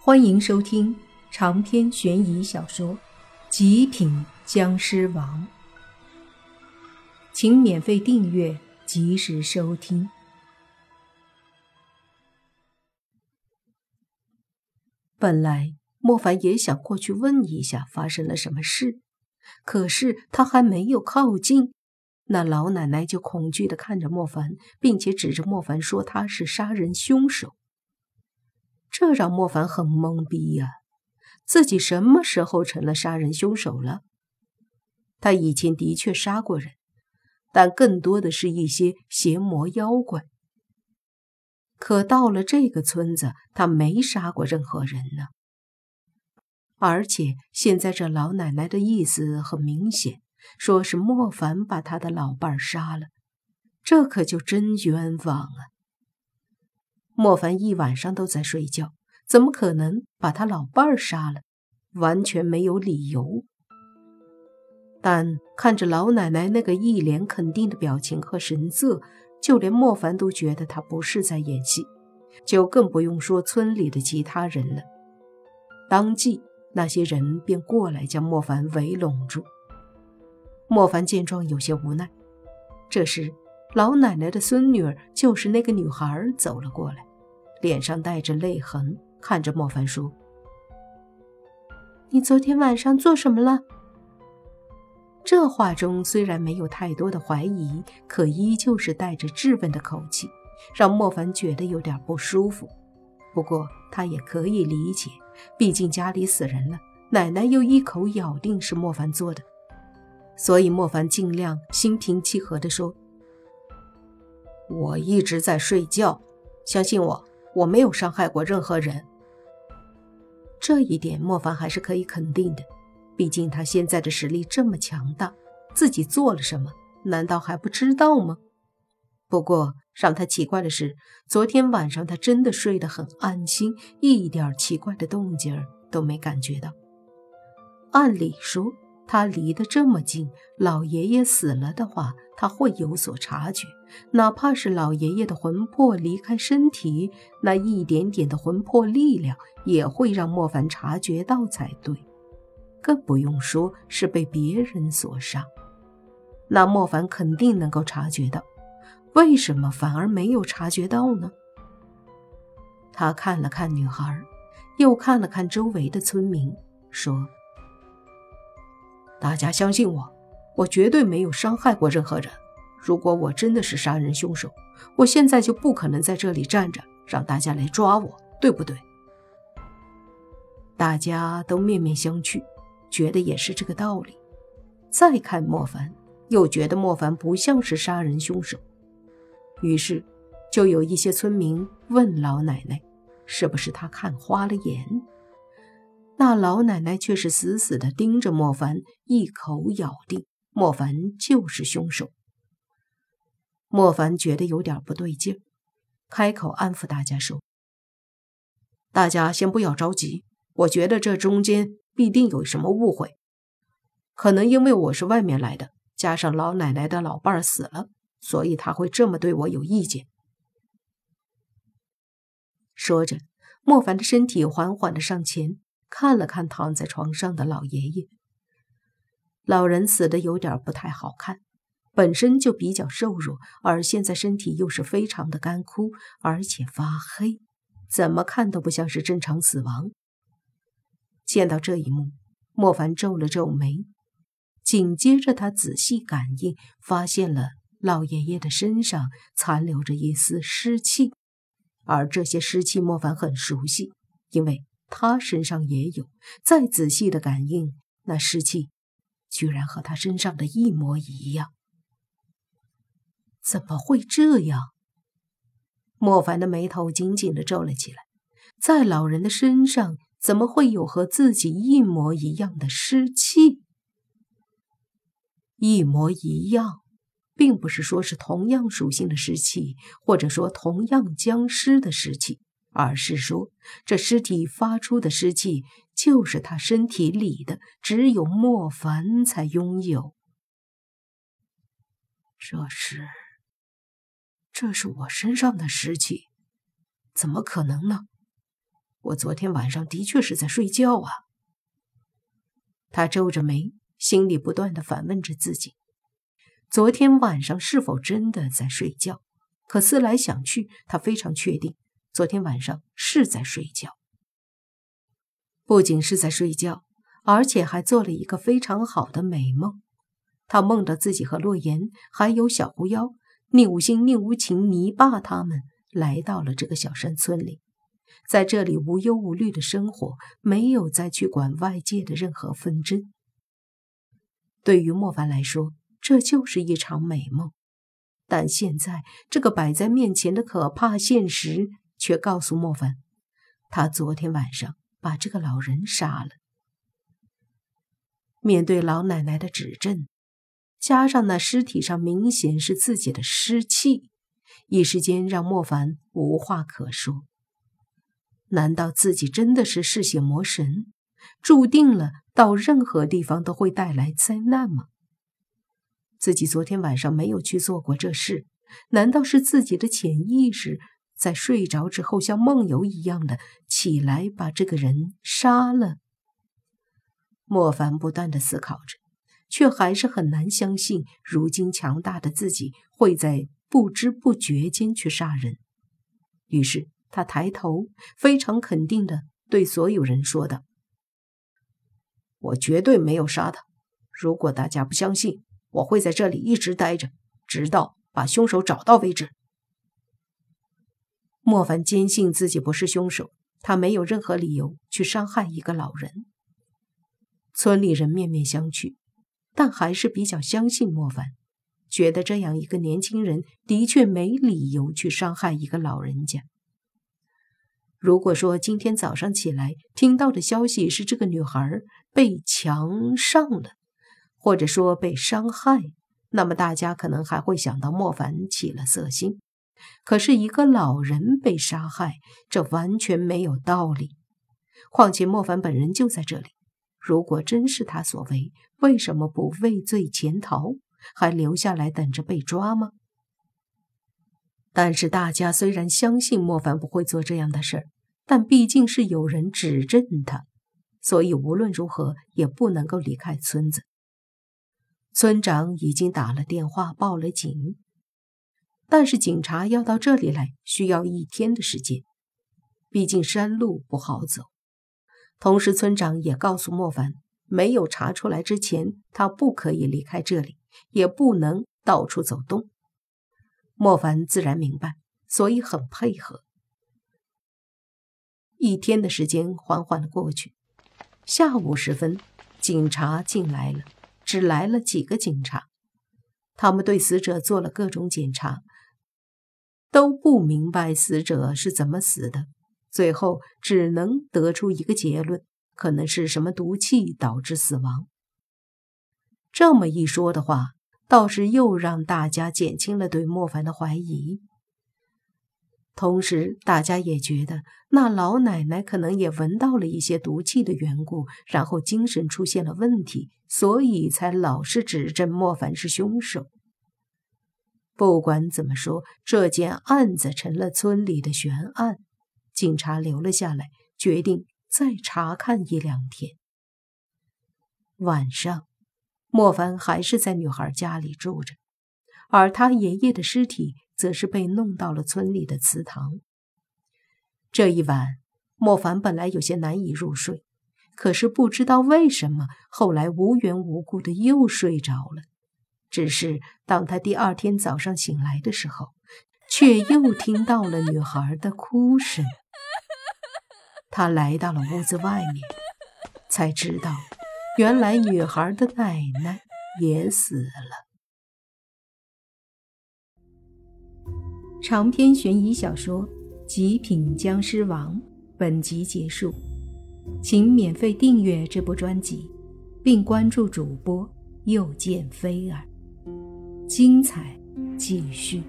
欢迎收听长篇悬疑小说《极品僵尸王》，请免费订阅，及时收听。本来莫凡也想过去问一下发生了什么事，可是他还没有靠近，那老奶奶就恐惧的看着莫凡，并且指着莫凡说他是杀人凶手。这让莫凡很懵逼呀，自己什么时候成了杀人凶手了？他以前的确杀过人，但更多的是一些邪魔妖怪。可到了这个村子，他没杀过任何人呢。而且现在这老奶奶的意思很明显，说是莫凡把他的老伴杀了，这可就真冤枉啊！莫凡一晚上都在睡觉，怎么可能把他老伴儿杀了？完全没有理由。但看着老奶奶那个一脸肯定的表情和神色，就连莫凡都觉得她不是在演戏，就更不用说村里的其他人了。当即，那些人便过来将莫凡围拢住。莫凡见状有些无奈。这时，老奶奶的孙女儿，就是那个女孩，走了过来。脸上带着泪痕，看着莫凡说：“你昨天晚上做什么了？”这话中虽然没有太多的怀疑，可依旧是带着质问的口气，让莫凡觉得有点不舒服。不过他也可以理解，毕竟家里死人了，奶奶又一口咬定是莫凡做的，所以莫凡尽量心平气和地说：“我一直在睡觉，相信我。”我没有伤害过任何人，这一点莫凡还是可以肯定的。毕竟他现在的实力这么强大，自己做了什么，难道还不知道吗？不过让他奇怪的是，昨天晚上他真的睡得很安心，一点奇怪的动静都没感觉到。按理说。他离得这么近，老爷爷死了的话，他会有所察觉。哪怕是老爷爷的魂魄离开身体，那一点点的魂魄力量也会让莫凡察觉到才对。更不用说是被别人所杀，那莫凡肯定能够察觉到。为什么反而没有察觉到呢？他看了看女孩，又看了看周围的村民，说。大家相信我，我绝对没有伤害过任何人。如果我真的是杀人凶手，我现在就不可能在这里站着让大家来抓我，对不对？大家都面面相觑，觉得也是这个道理。再看莫凡，又觉得莫凡不像是杀人凶手，于是就有一些村民问老奶奶：“是不是他看花了眼？”那老奶奶却是死死地盯着莫凡，一口咬定莫凡就是凶手。莫凡觉得有点不对劲，开口安抚大家说：“大家先不要着急，我觉得这中间必定有什么误会，可能因为我是外面来的，加上老奶奶的老伴儿死了，所以他会这么对我有意见。”说着，莫凡的身体缓缓地上前。看了看躺在床上的老爷爷，老人死的有点不太好看，本身就比较瘦弱，而现在身体又是非常的干枯，而且发黑，怎么看都不像是正常死亡。见到这一幕，莫凡皱了皱眉，紧接着他仔细感应，发现了老爷爷的身上残留着一丝湿气，而这些湿气莫凡很熟悉，因为。他身上也有，再仔细的感应，那湿气居然和他身上的一模一样。怎么会这样？莫凡的眉头紧紧的皱了起来。在老人的身上，怎么会有和自己一模一样的湿气？一模一样，并不是说是同样属性的湿气，或者说同样僵尸的湿气。而是说，这尸体发出的湿气就是他身体里的，只有莫凡才拥有。这是，这是我身上的湿气，怎么可能呢？我昨天晚上的确是在睡觉啊。他皱着眉，心里不断的反问着自己：昨天晚上是否真的在睡觉？可思来想去，他非常确定，昨天晚上是在睡觉。不仅是在睡觉，而且还做了一个非常好的美梦。他梦到自己和洛言，还有小狐妖、宁无心、宁无情、泥巴他们来到了这个小山村里，在这里无忧无虑的生活，没有再去管外界的任何纷争。对于莫凡来说，这就是一场美梦。但现在，这个摆在面前的可怕现实却告诉莫凡，他昨天晚上把这个老人杀了。面对老奶奶的指证。加上那尸体上明显是自己的尸气，一时间让莫凡无话可说。难道自己真的是嗜血魔神，注定了到任何地方都会带来灾难吗？自己昨天晚上没有去做过这事，难道是自己的潜意识在睡着之后像梦游一样的起来把这个人杀了？莫凡不断的思考着。却还是很难相信，如今强大的自己会在不知不觉间去杀人。于是他抬头，非常肯定的对所有人说道：“我绝对没有杀他。如果大家不相信，我会在这里一直待着，直到把凶手找到为止。”莫凡坚信自己不是凶手，他没有任何理由去伤害一个老人。村里人面面相觑。但还是比较相信莫凡，觉得这样一个年轻人的确没理由去伤害一个老人家。如果说今天早上起来听到的消息是这个女孩被强上了，或者说被伤害，那么大家可能还会想到莫凡起了色心。可是一个老人被杀害，这完全没有道理。况且莫凡本人就在这里。如果真是他所为，为什么不畏罪潜逃，还留下来等着被抓吗？但是大家虽然相信莫凡不会做这样的事儿，但毕竟是有人指证他，所以无论如何也不能够离开村子。村长已经打了电话报了警，但是警察要到这里来需要一天的时间，毕竟山路不好走。同时，村长也告诉莫凡，没有查出来之前，他不可以离开这里，也不能到处走动。莫凡自然明白，所以很配合。一天的时间缓缓的过去，下午时分，警察进来了，只来了几个警察，他们对死者做了各种检查，都不明白死者是怎么死的。最后只能得出一个结论，可能是什么毒气导致死亡。这么一说的话，倒是又让大家减轻了对莫凡的怀疑。同时，大家也觉得那老奶奶可能也闻到了一些毒气的缘故，然后精神出现了问题，所以才老是指证莫凡是凶手。不管怎么说，这件案子成了村里的悬案。警察留了下来，决定再查看一两天。晚上，莫凡还是在女孩家里住着，而他爷爷的尸体则是被弄到了村里的祠堂。这一晚，莫凡本来有些难以入睡，可是不知道为什么，后来无缘无故的又睡着了。只是当他第二天早上醒来的时候，却又听到了女孩的哭声。他来到了屋子外面，才知道，原来女孩的奶奶也死了。长篇悬疑小说《极品僵尸王》本集结束，请免费订阅这部专辑，并关注主播又见菲儿，精彩继续。